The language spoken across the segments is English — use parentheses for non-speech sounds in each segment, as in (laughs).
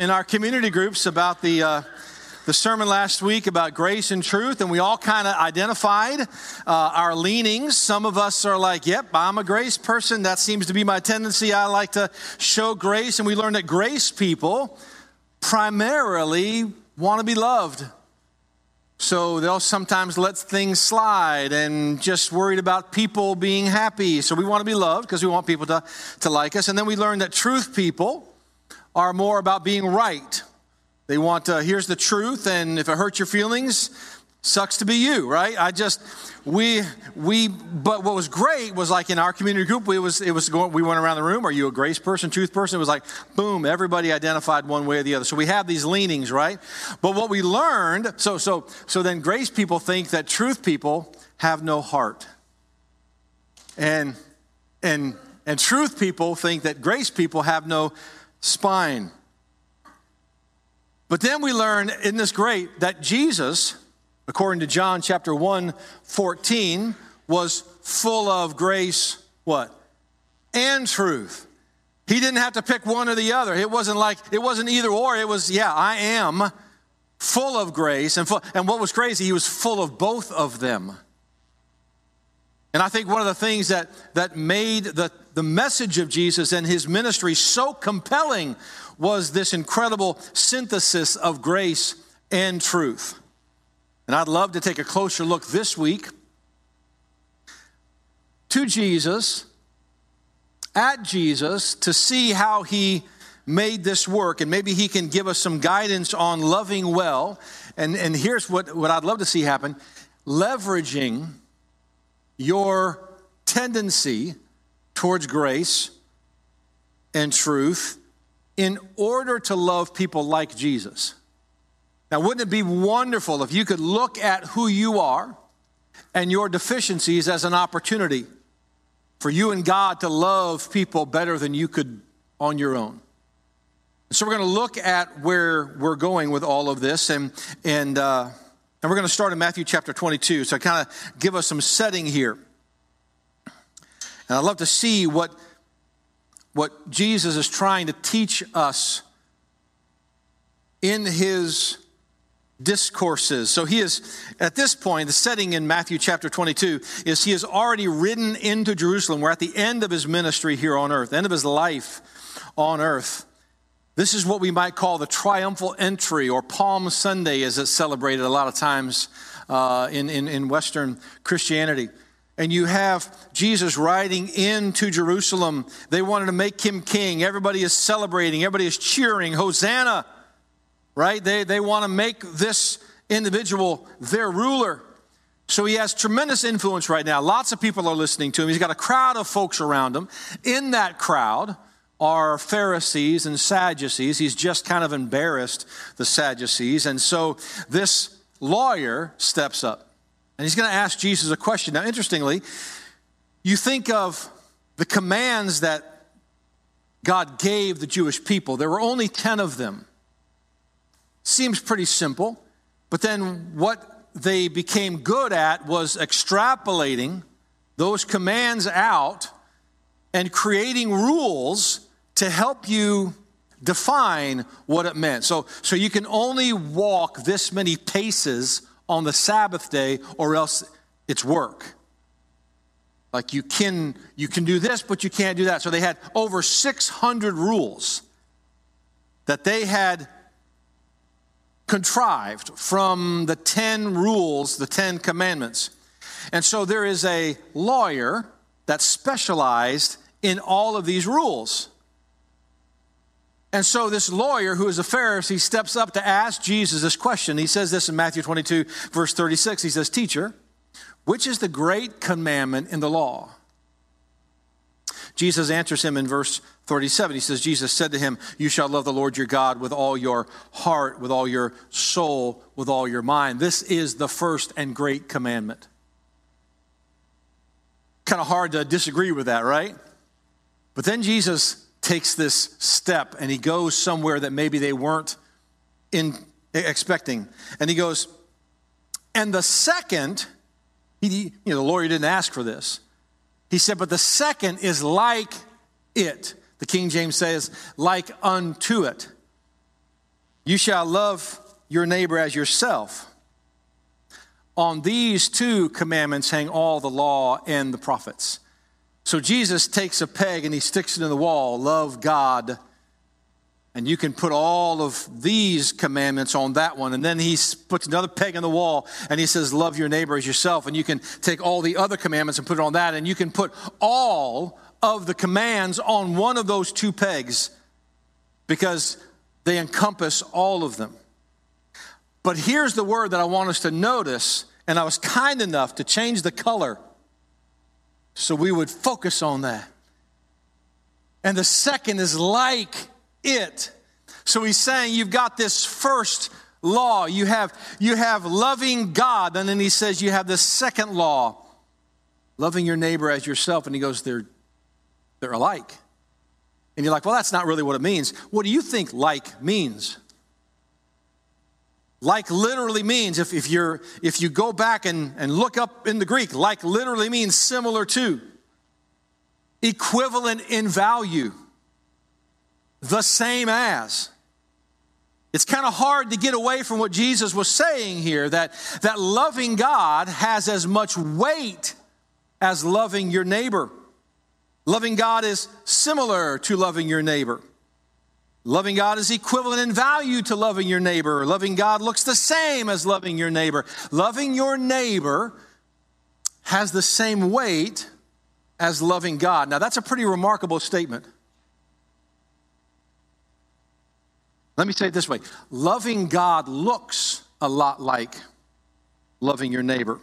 in our community groups about the uh, the sermon last week about grace and truth, and we all kind of identified uh, our leanings. Some of us are like, "Yep, I'm a grace person. That seems to be my tendency. I like to show grace." And we learned that grace people primarily want to be loved. So they'll sometimes let things slide and just worried about people being happy. So we want to be loved because we want people to, to like us. And then we learned that truth people are more about being right. They want, to, here's the truth, and if it hurts your feelings, sucks to be you, right? I just, we, we, but what was great was like in our community group, we was, it was going, we went around the room, are you a grace person, truth person? It was like, boom, everybody identified one way or the other. So we have these leanings, right? But what we learned, so, so, so then grace people think that truth people have no heart. And, and, and truth people think that grace people have no spine. But then we learn, in this great, that Jesus, according to John chapter 1, 14, was full of grace, what? And truth. He didn't have to pick one or the other. It wasn't like, it wasn't either or. It was, yeah, I am full of grace. And, full, and what was crazy, he was full of both of them. And I think one of the things that, that made the, the message of Jesus and his ministry so compelling was this incredible synthesis of grace and truth. And I'd love to take a closer look this week to Jesus, at Jesus, to see how he made this work. And maybe he can give us some guidance on loving well. And, and here's what, what I'd love to see happen leveraging your tendency towards grace and truth in order to love people like Jesus. Now, wouldn't it be wonderful if you could look at who you are and your deficiencies as an opportunity for you and God to love people better than you could on your own? So, we're going to look at where we're going with all of this, and, and uh, and we're going to start in Matthew chapter 22. So, kind of give us some setting here. And I'd love to see what, what Jesus is trying to teach us in his discourses. So he is, at this point, the setting in Matthew chapter 22 is he has already ridden into Jerusalem. We're at the end of his ministry here on earth, end of his life on earth. This is what we might call the triumphal entry or Palm Sunday, as it's celebrated a lot of times uh, in, in, in Western Christianity. And you have Jesus riding into Jerusalem. They wanted to make him king. Everybody is celebrating, everybody is cheering, Hosanna, right? They, they want to make this individual their ruler. So he has tremendous influence right now. Lots of people are listening to him. He's got a crowd of folks around him. In that crowd, are Pharisees and Sadducees. He's just kind of embarrassed the Sadducees. And so this lawyer steps up and he's going to ask Jesus a question. Now, interestingly, you think of the commands that God gave the Jewish people, there were only 10 of them. Seems pretty simple, but then what they became good at was extrapolating those commands out and creating rules to help you define what it meant. So, so you can only walk this many paces on the Sabbath day, or else it's work. Like you can you can do this, but you can't do that. So they had over 600 rules that they had contrived from the 10 rules, the 10 commandments. And so there is a lawyer that specialized in all of these rules. And so this lawyer, who is a Pharisee, steps up to ask Jesus this question. He says this in Matthew 22, verse 36. He says, Teacher, which is the great commandment in the law? Jesus answers him in verse 37. He says, Jesus said to him, You shall love the Lord your God with all your heart, with all your soul, with all your mind. This is the first and great commandment. Kind of hard to disagree with that, right? But then Jesus takes this step and he goes somewhere that maybe they weren't in, expecting. And he goes, and the second, he, you know, the lawyer didn't ask for this. He said, but the second is like it. The King James says, like unto it. You shall love your neighbor as yourself. On these two commandments hang all the law and the prophets. So Jesus takes a peg and he sticks it in the wall love God. And you can put all of these commandments on that one. And then he puts another peg in the wall and he says, Love your neighbor as yourself. And you can take all the other commandments and put it on that. And you can put all of the commands on one of those two pegs because they encompass all of them. But here's the word that I want us to notice, and I was kind enough to change the color so we would focus on that. And the second is like it. So he's saying you've got this first law, you have, you have loving God, and then he says you have the second law, loving your neighbor as yourself. And he goes, they're, they're alike. And you're like, well, that's not really what it means. What do you think like means? Like literally means, if, if, you're, if you go back and, and look up in the Greek, like literally means similar to, equivalent in value, the same as. It's kind of hard to get away from what Jesus was saying here that, that loving God has as much weight as loving your neighbor. Loving God is similar to loving your neighbor. Loving God is equivalent in value to loving your neighbor. Loving God looks the same as loving your neighbor. Loving your neighbor has the same weight as loving God. Now, that's a pretty remarkable statement. Let me say it this way loving God looks a lot like loving your neighbor.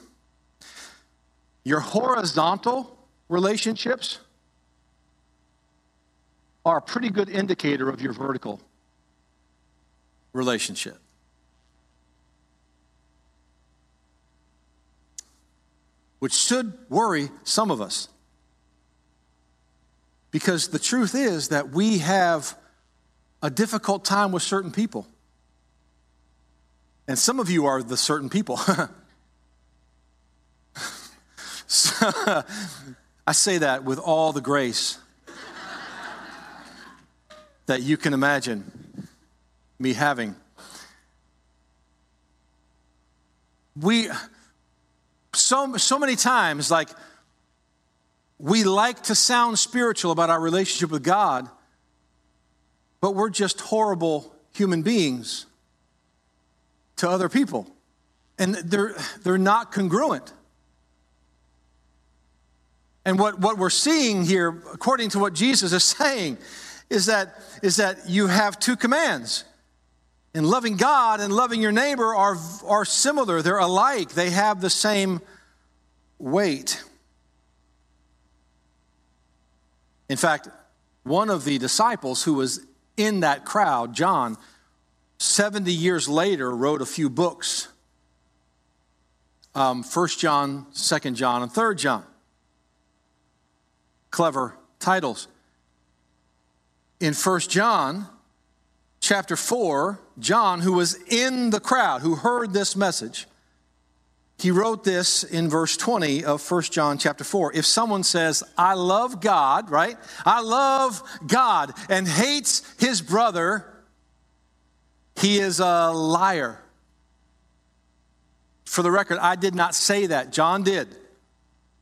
Your horizontal relationships are a pretty good indicator of your vertical relationship. Which should worry some of us. Because the truth is that we have a difficult time with certain people. And some of you are the certain people. (laughs) so, (laughs) I say that with all the grace that you can imagine me having. We, so, so many times, like, we like to sound spiritual about our relationship with God, but we're just horrible human beings to other people. And they're, they're not congruent. And what, what we're seeing here, according to what Jesus is (laughs) saying, is that, is that you have two commands. And loving God and loving your neighbor are, are similar, they're alike, they have the same weight. In fact, one of the disciples who was in that crowd, John, 70 years later wrote a few books um, 1 John, 2 John, and 3 John. Clever titles in First John chapter 4, John, who was in the crowd, who heard this message, he wrote this in verse 20 of First John chapter 4. If someone says, I love God, right? I love God and hates his brother, he is a liar. For the record, I did not say that. John did.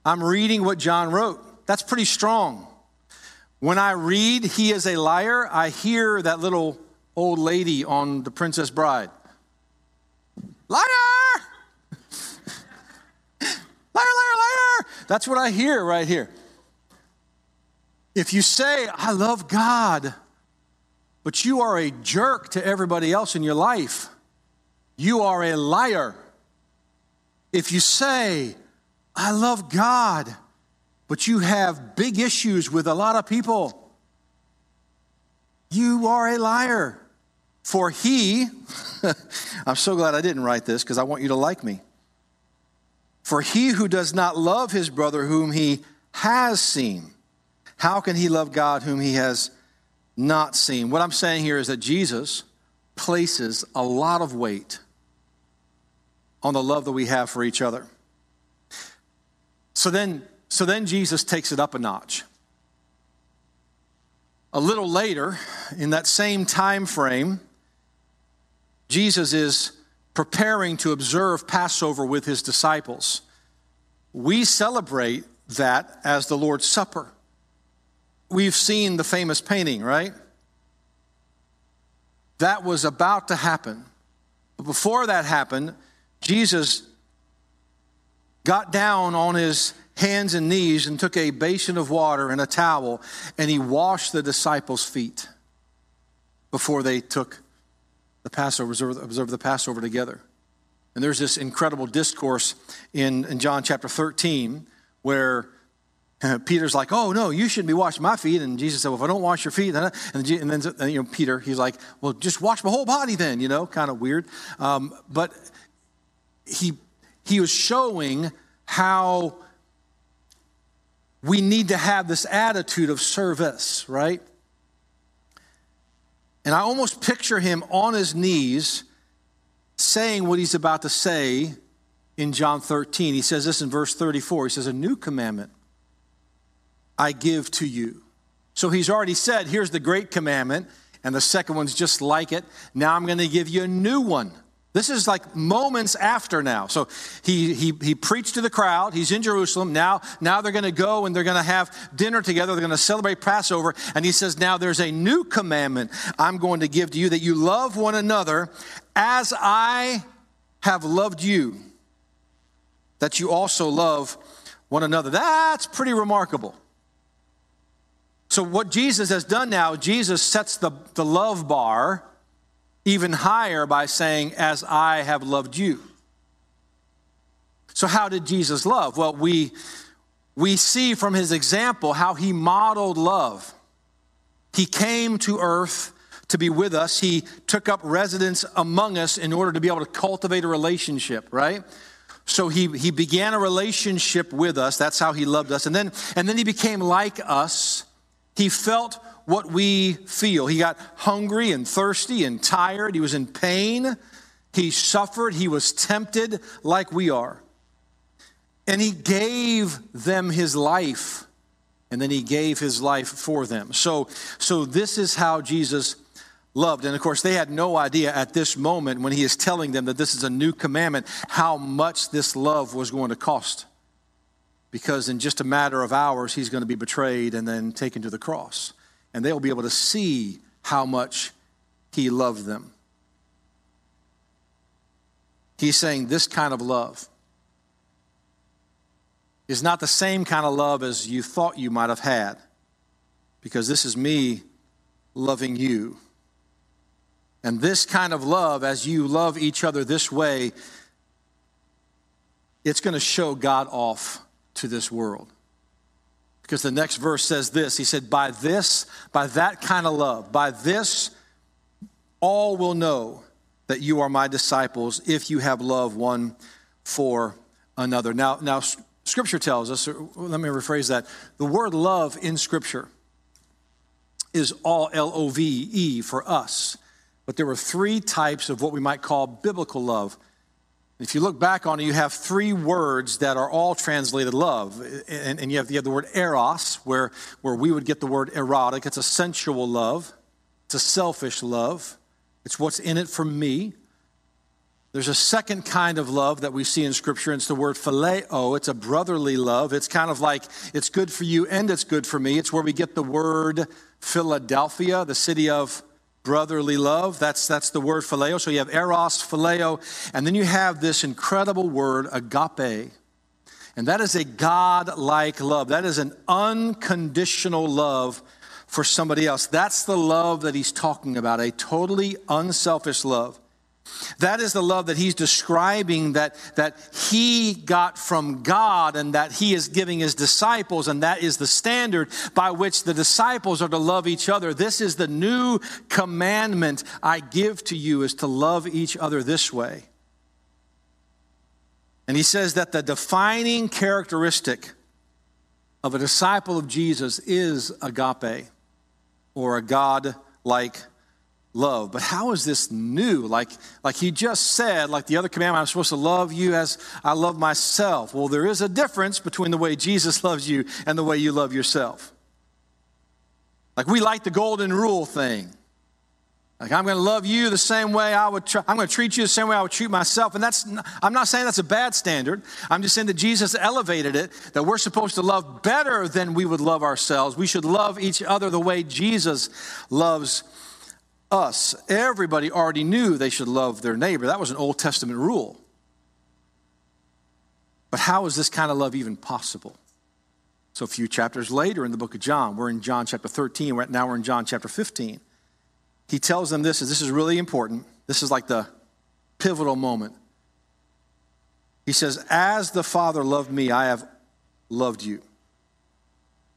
I'm reading what John wrote. That's pretty strong. When I read He is a liar, I hear that little old lady on The Princess Bride. Liar! (laughs) liar, liar, liar! That's what I hear right here. If you say, I love God, but you are a jerk to everybody else in your life, you are a liar. If you say, I love God, but you have big issues with a lot of people, you are a liar. For he, (laughs) I'm so glad I didn't write this because I want you to like me. For he who does not love his brother whom he has seen, how can he love God whom he has not seen? What I'm saying here is that Jesus places a lot of weight on the love that we have for each other. So then so then Jesus takes it up a notch. A little later, in that same time frame, Jesus is preparing to observe Passover with his disciples. We celebrate that as the Lord's Supper. We've seen the famous painting, right? That was about to happen. But before that happened, Jesus got down on his hands and knees and took a basin of water and a towel and he washed the disciples' feet before they took the Passover, observed the Passover together. And there's this incredible discourse in, in John chapter 13 where uh, Peter's like, "Oh no, you shouldn't be washing my feet." And Jesus said, "Well, if I don't wash your feet," then and, and then you know Peter, he's like, "Well, just wash my whole body then." You know, kind of weird. Um, but he he was showing how we need to have this attitude of service, right? And I almost picture him on his knees saying what he's about to say in John 13. He says this in verse 34. He says, A new commandment I give to you. So he's already said, Here's the great commandment, and the second one's just like it. Now I'm going to give you a new one. This is like moments after now. So he, he, he preached to the crowd. He's in Jerusalem. Now, now they're going to go and they're going to have dinner together. They're going to celebrate Passover. And he says, Now there's a new commandment I'm going to give to you that you love one another as I have loved you, that you also love one another. That's pretty remarkable. So, what Jesus has done now, Jesus sets the, the love bar even higher by saying, As I have loved you. So, how did Jesus love? Well, we, we see from his example how he modeled love. He came to earth to be with us, he took up residence among us in order to be able to cultivate a relationship, right? So he, he began a relationship with us. That's how he loved us. And then, and then he became like us. He felt what we feel. He got hungry and thirsty and tired. He was in pain. He suffered. He was tempted like we are. And he gave them his life. And then he gave his life for them. So, so this is how Jesus loved. And of course, they had no idea at this moment when he is telling them that this is a new commandment how much this love was going to cost. Because in just a matter of hours, he's going to be betrayed and then taken to the cross and they'll be able to see how much he loved them. He's saying this kind of love is not the same kind of love as you thought you might have had, because this is me loving you. And this kind of love, as you love each other this way, it's going to show God off to this world. Because the next verse says this He said, By this, by that kind of love, by this, all will know that you are my disciples if you have love one for another. Now, now Scripture tells us, let me rephrase that. The word love in Scripture is all L O V E for us. But there were three types of what we might call biblical love if you look back on it, you have three words that are all translated love. And, and you, have, you have the word eros, where, where we would get the word erotic. It's a sensual love, it's a selfish love, it's what's in it for me. There's a second kind of love that we see in Scripture, and it's the word phileo. It's a brotherly love. It's kind of like it's good for you and it's good for me. It's where we get the word Philadelphia, the city of brotherly love. That's, that's the word phileo. So you have eros, phileo, and then you have this incredible word, agape. And that is a God like love. That is an unconditional love for somebody else. That's the love that he's talking about, a totally unselfish love. That is the love that he's describing that, that he got from God and that he is giving his disciples, and that is the standard by which the disciples are to love each other. This is the new commandment I give to you is to love each other this way. And he says that the defining characteristic of a disciple of Jesus is agape or a God like love. But how is this new? Like, like he just said, like the other commandment, I'm supposed to love you as I love myself. Well, there is a difference between the way Jesus loves you and the way you love yourself. Like we like the golden rule thing. Like, I'm going to love you the same way I would, try, I'm going to treat you the same way I would treat myself. And that's, I'm not saying that's a bad standard. I'm just saying that Jesus elevated it, that we're supposed to love better than we would love ourselves. We should love each other the way Jesus loves us. Everybody already knew they should love their neighbor. That was an Old Testament rule. But how is this kind of love even possible? So, a few chapters later in the book of John, we're in John chapter 13, right now we're in John chapter 15 he tells them this, and this is really important. This is like the pivotal moment. He says, As the Father loved me, I have loved you.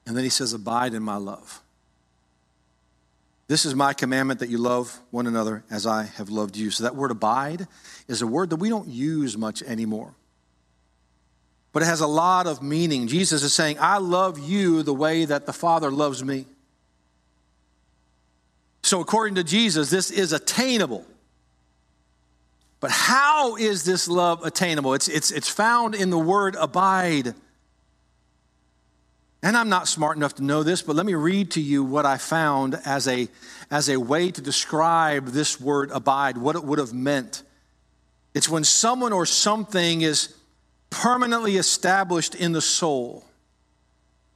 And then he says, Abide in my love. This is my commandment that you love one another as I have loved you. So that word abide is a word that we don't use much anymore. But it has a lot of meaning. Jesus is saying, I love you the way that the Father loves me. So, according to Jesus, this is attainable. But how is this love attainable? It's, it's, it's found in the word abide. And I'm not smart enough to know this, but let me read to you what I found as a, as a way to describe this word abide, what it would have meant. It's when someone or something is permanently established in the soul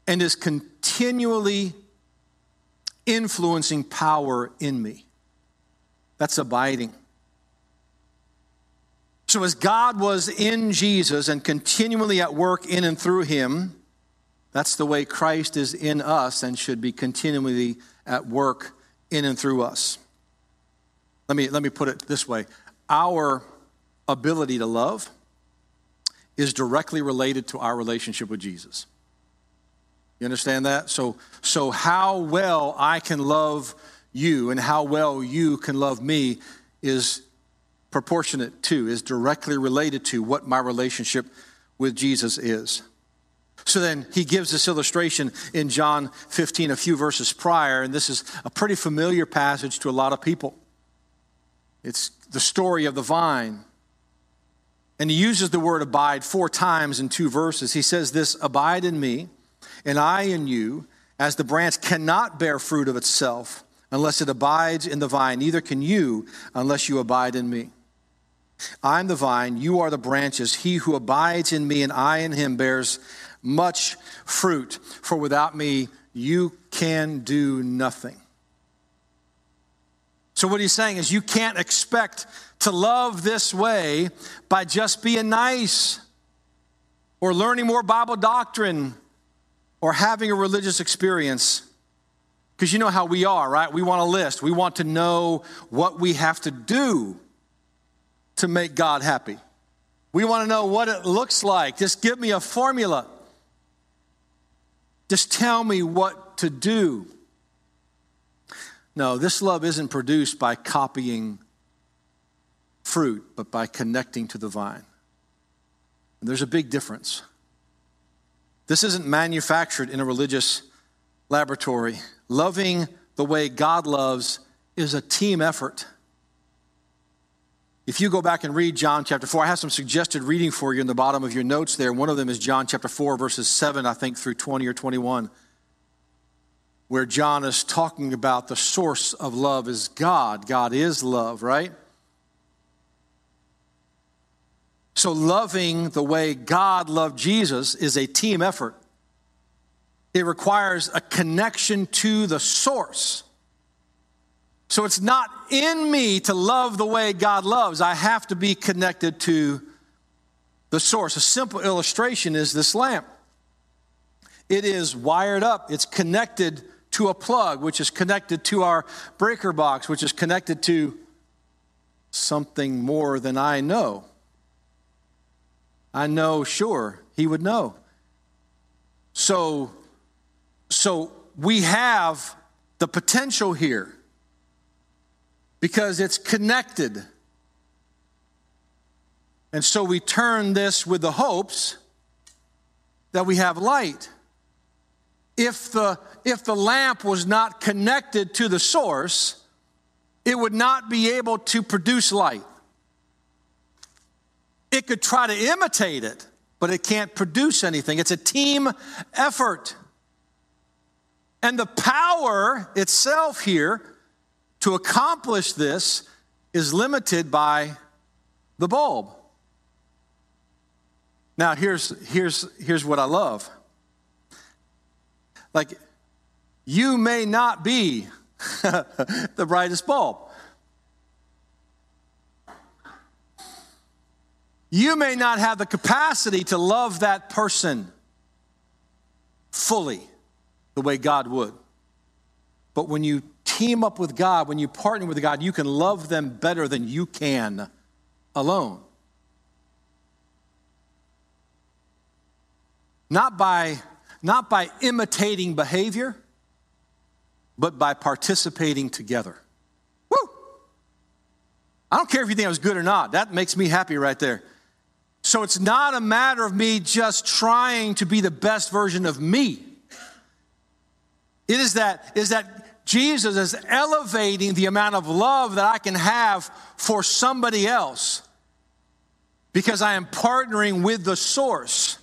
and is continually influencing power in me. That's abiding. So, as God was in Jesus and continually at work in and through him, that's the way Christ is in us and should be continually at work in and through us. Let me, let me put it this way our ability to love is directly related to our relationship with Jesus. You understand that? So, so how well I can love you and how well you can love me is proportionate to, is directly related to what my relationship with Jesus is. So then he gives this illustration in John 15, a few verses prior, and this is a pretty familiar passage to a lot of people. It's the story of the vine. And he uses the word abide four times in two verses. He says, This abide in me and I in you, as the branch cannot bear fruit of itself unless it abides in the vine, neither can you unless you abide in me. I'm the vine, you are the branches. He who abides in me and I in him bears much fruit, for without me you can do nothing. So, what he's saying is, you can't expect to love this way by just being nice or learning more Bible doctrine or having a religious experience. Because you know how we are, right? We want a list. We want to know what we have to do to make God happy. We want to know what it looks like. Just give me a formula. Just tell me what to do. No, this love isn't produced by copying fruit, but by connecting to the vine. And there's a big difference. This isn't manufactured in a religious laboratory. Loving the way God loves is a team effort. If you go back and read John chapter 4, I have some suggested reading for you in the bottom of your notes there. One of them is John chapter 4, verses 7, I think, through 20 or 21, where John is talking about the source of love is God. God is love, right? So, loving the way God loved Jesus is a team effort. It requires a connection to the source. So, it's not in me to love the way God loves. I have to be connected to the source. A simple illustration is this lamp. It is wired up, it's connected to a plug, which is connected to our breaker box, which is connected to something more than I know. I know sure he would know. So, so we have the potential here because it's connected. And so we turn this with the hopes that we have light. If the, if the lamp was not connected to the source, it would not be able to produce light. It could try to imitate it, but it can't produce anything. It's a team effort. And the power itself here to accomplish this is limited by the bulb. Now, here's, here's, here's what I love. Like, you may not be (laughs) the brightest bulb. You may not have the capacity to love that person fully the way God would. But when you team up with God, when you partner with God, you can love them better than you can alone. Not by, not by imitating behavior, but by participating together. Woo! I don't care if you think I was good or not. That makes me happy right there. So it's not a matter of me just trying to be the best version of me. It is that, is that Jesus is elevating the amount of love that I can have for somebody else because I am partnering with the source.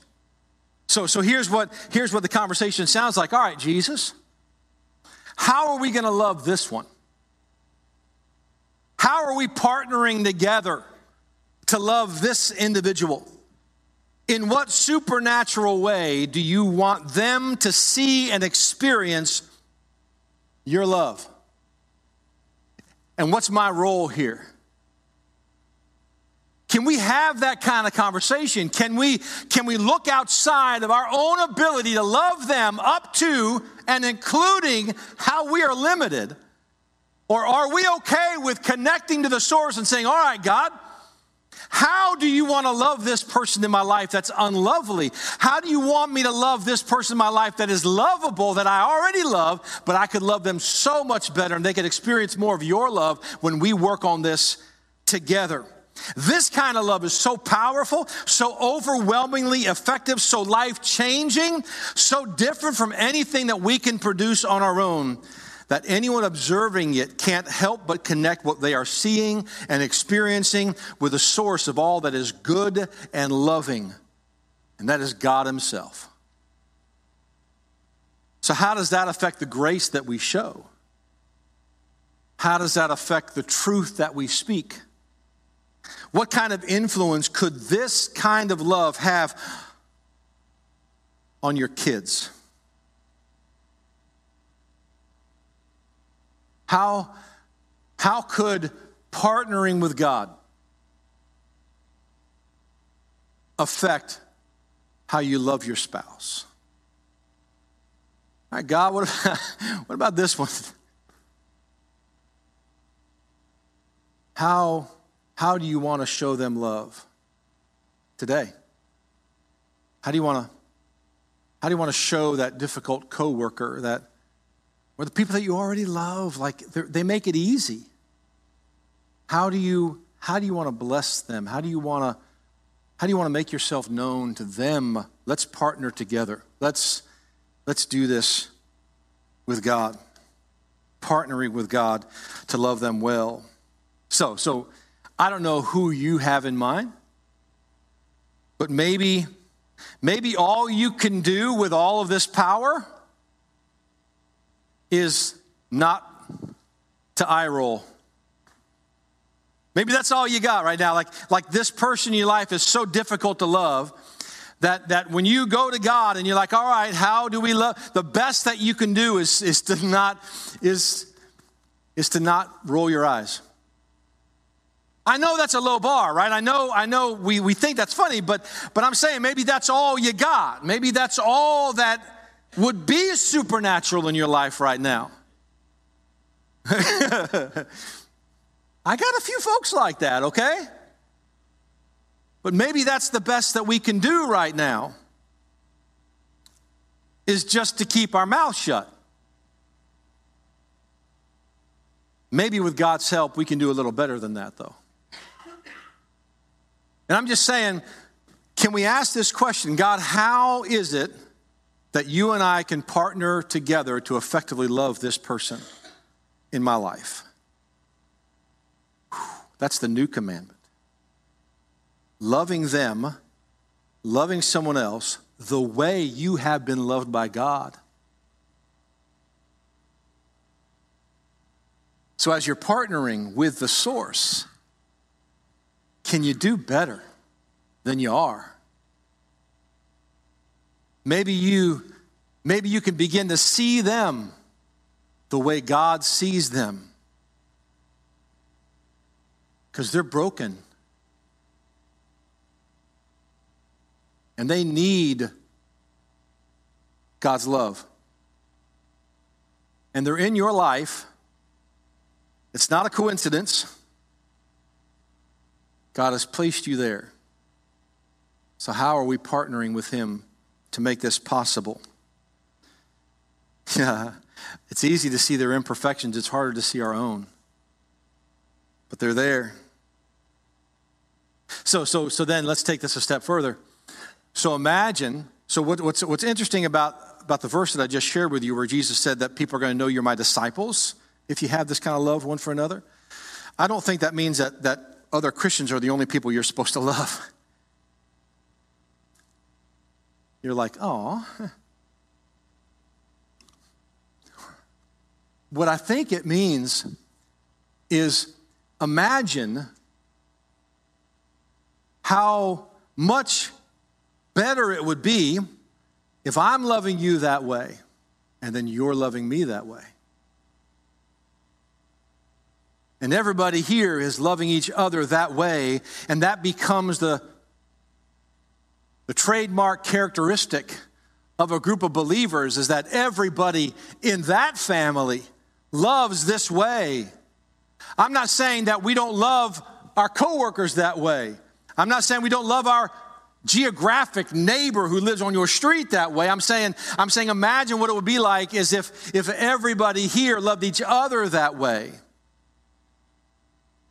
So, so here's, what, here's what the conversation sounds like. All right, Jesus, how are we going to love this one? How are we partnering together? to love this individual? In what supernatural way do you want them to see and experience your love? And what's my role here? Can we have that kind of conversation? Can we, can we look outside of our own ability to love them up to and including how we are limited? Or are we okay with connecting to the source and saying, All right, God, how do you want to love this person in my life that's unlovely? How do you want me to love this person in my life that is lovable, that I already love, but I could love them so much better and they could experience more of your love when we work on this together? This kind of love is so powerful, so overwhelmingly effective, so life changing, so different from anything that we can produce on our own that anyone observing it can't help but connect what they are seeing and experiencing with the source of all that is good and loving, and that is God Himself. So, how does that affect the grace that we show? How does that affect the truth that we speak? What kind of influence could this kind of love have on your kids? How, how could partnering with God affect how you love your spouse? All right, God, what about, (laughs) what about this one? How, how do you want to show them love today? How do you want to how do you want to show that difficult coworker that or the people that you already love, like they make it easy. How do you how do you want to bless them? How do you want to how do you want to make yourself known to them? Let's partner together. Let's let's do this with God. Partnering with God to love them well. So, so I don't know who you have in mind, but maybe maybe all you can do with all of this power is not to eye roll. Maybe that's all you got right now. Like, like this person in your life is so difficult to love that, that when you go to God and you're like, all right, how do we love? The best that you can do is, is to not is, is to not roll your eyes. I know that's a low bar, right? I know, I know we, we think that's funny, but but I'm saying maybe that's all you got. Maybe that's all that would be supernatural in your life right now. (laughs) I got a few folks like that, okay? But maybe that's the best that we can do right now is just to keep our mouth shut. Maybe with God's help, we can do a little better than that, though. And I'm just saying, can we ask this question God, how is it that you and I can partner together to effectively love this person in my life. That's the new commandment. Loving them, loving someone else the way you have been loved by God. So, as you're partnering with the source, can you do better than you are? Maybe you, maybe you can begin to see them the way God sees them. Because they're broken. And they need God's love. And they're in your life. It's not a coincidence. God has placed you there. So, how are we partnering with Him to make this possible? Yeah, it's easy to see their imperfections, it's harder to see our own. But they're there. So, so, so then let's take this a step further. So imagine, so what, what's, what's interesting about, about the verse that I just shared with you, where Jesus said that people are going to know you're my disciples if you have this kind of love one for another, I don't think that means that, that other Christians are the only people you're supposed to love. You're like, oh. (laughs) What I think it means is imagine how much better it would be if I'm loving you that way and then you're loving me that way. And everybody here is loving each other that way, and that becomes the, the trademark characteristic of a group of believers is that everybody in that family loves this way. I'm not saying that we don't love our coworkers that way. I'm not saying we don't love our geographic neighbor who lives on your street that way. I'm saying, I'm saying imagine what it would be like is if, if everybody here loved each other that way.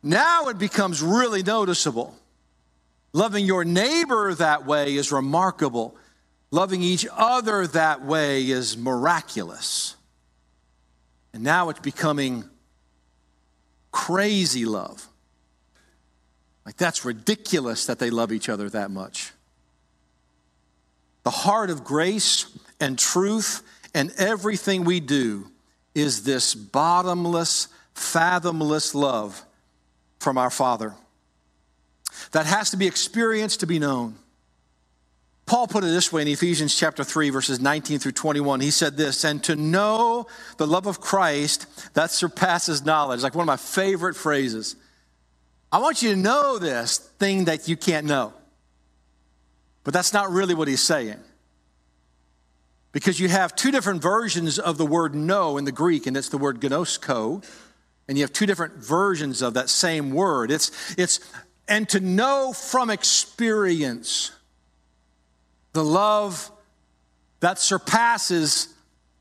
Now it becomes really noticeable. Loving your neighbor that way is remarkable. Loving each other that way is miraculous. And now it's becoming crazy love. Like, that's ridiculous that they love each other that much. The heart of grace and truth and everything we do is this bottomless, fathomless love from our Father that has to be experienced to be known. Paul put it this way in Ephesians chapter 3 verses 19 through 21. He said this, and to know the love of Christ that surpasses knowledge. Like one of my favorite phrases. I want you to know this thing that you can't know. But that's not really what he's saying. Because you have two different versions of the word know in the Greek, and it's the word gnosko, and you have two different versions of that same word. It's, it's and to know from experience the love that surpasses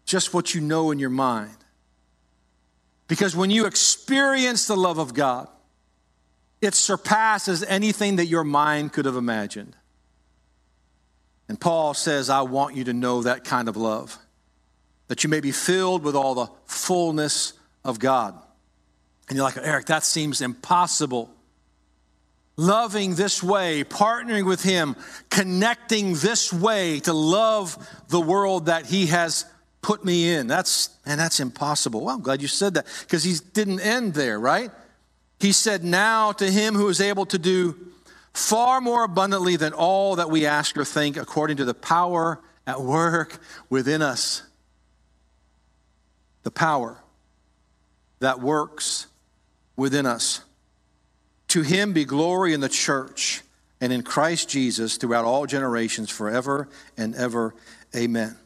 just what you know in your mind. Because when you experience the love of God, it surpasses anything that your mind could have imagined. And Paul says, I want you to know that kind of love, that you may be filled with all the fullness of God. And you're like, Eric, that seems impossible. Loving this way, partnering with Him, connecting this way to love the world that He has put me in. That's, and that's impossible. Well, I'm glad you said that because He didn't end there, right? He said, Now to Him who is able to do far more abundantly than all that we ask or think, according to the power at work within us. The power that works within us. To him be glory in the church and in Christ Jesus throughout all generations, forever and ever. Amen.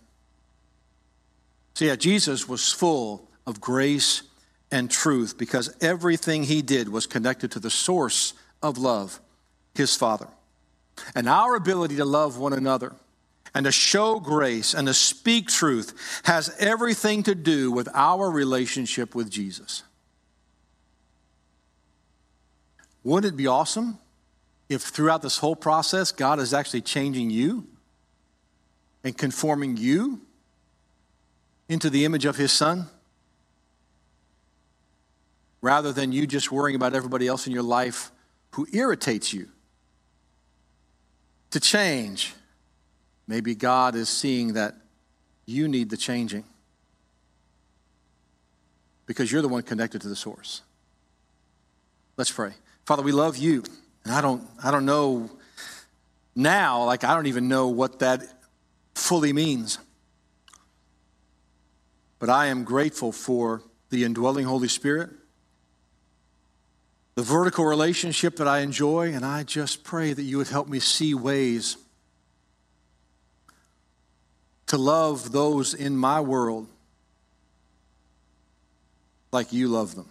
So, yeah, Jesus was full of grace and truth because everything he did was connected to the source of love, his Father. And our ability to love one another and to show grace and to speak truth has everything to do with our relationship with Jesus. Wouldn't it be awesome if throughout this whole process, God is actually changing you and conforming you into the image of His Son? Rather than you just worrying about everybody else in your life who irritates you. To change, maybe God is seeing that you need the changing. because you're the one connected to the source. Let's pray. Father, we love you. And I don't, I don't know now, like, I don't even know what that fully means. But I am grateful for the indwelling Holy Spirit, the vertical relationship that I enjoy, and I just pray that you would help me see ways to love those in my world like you love them.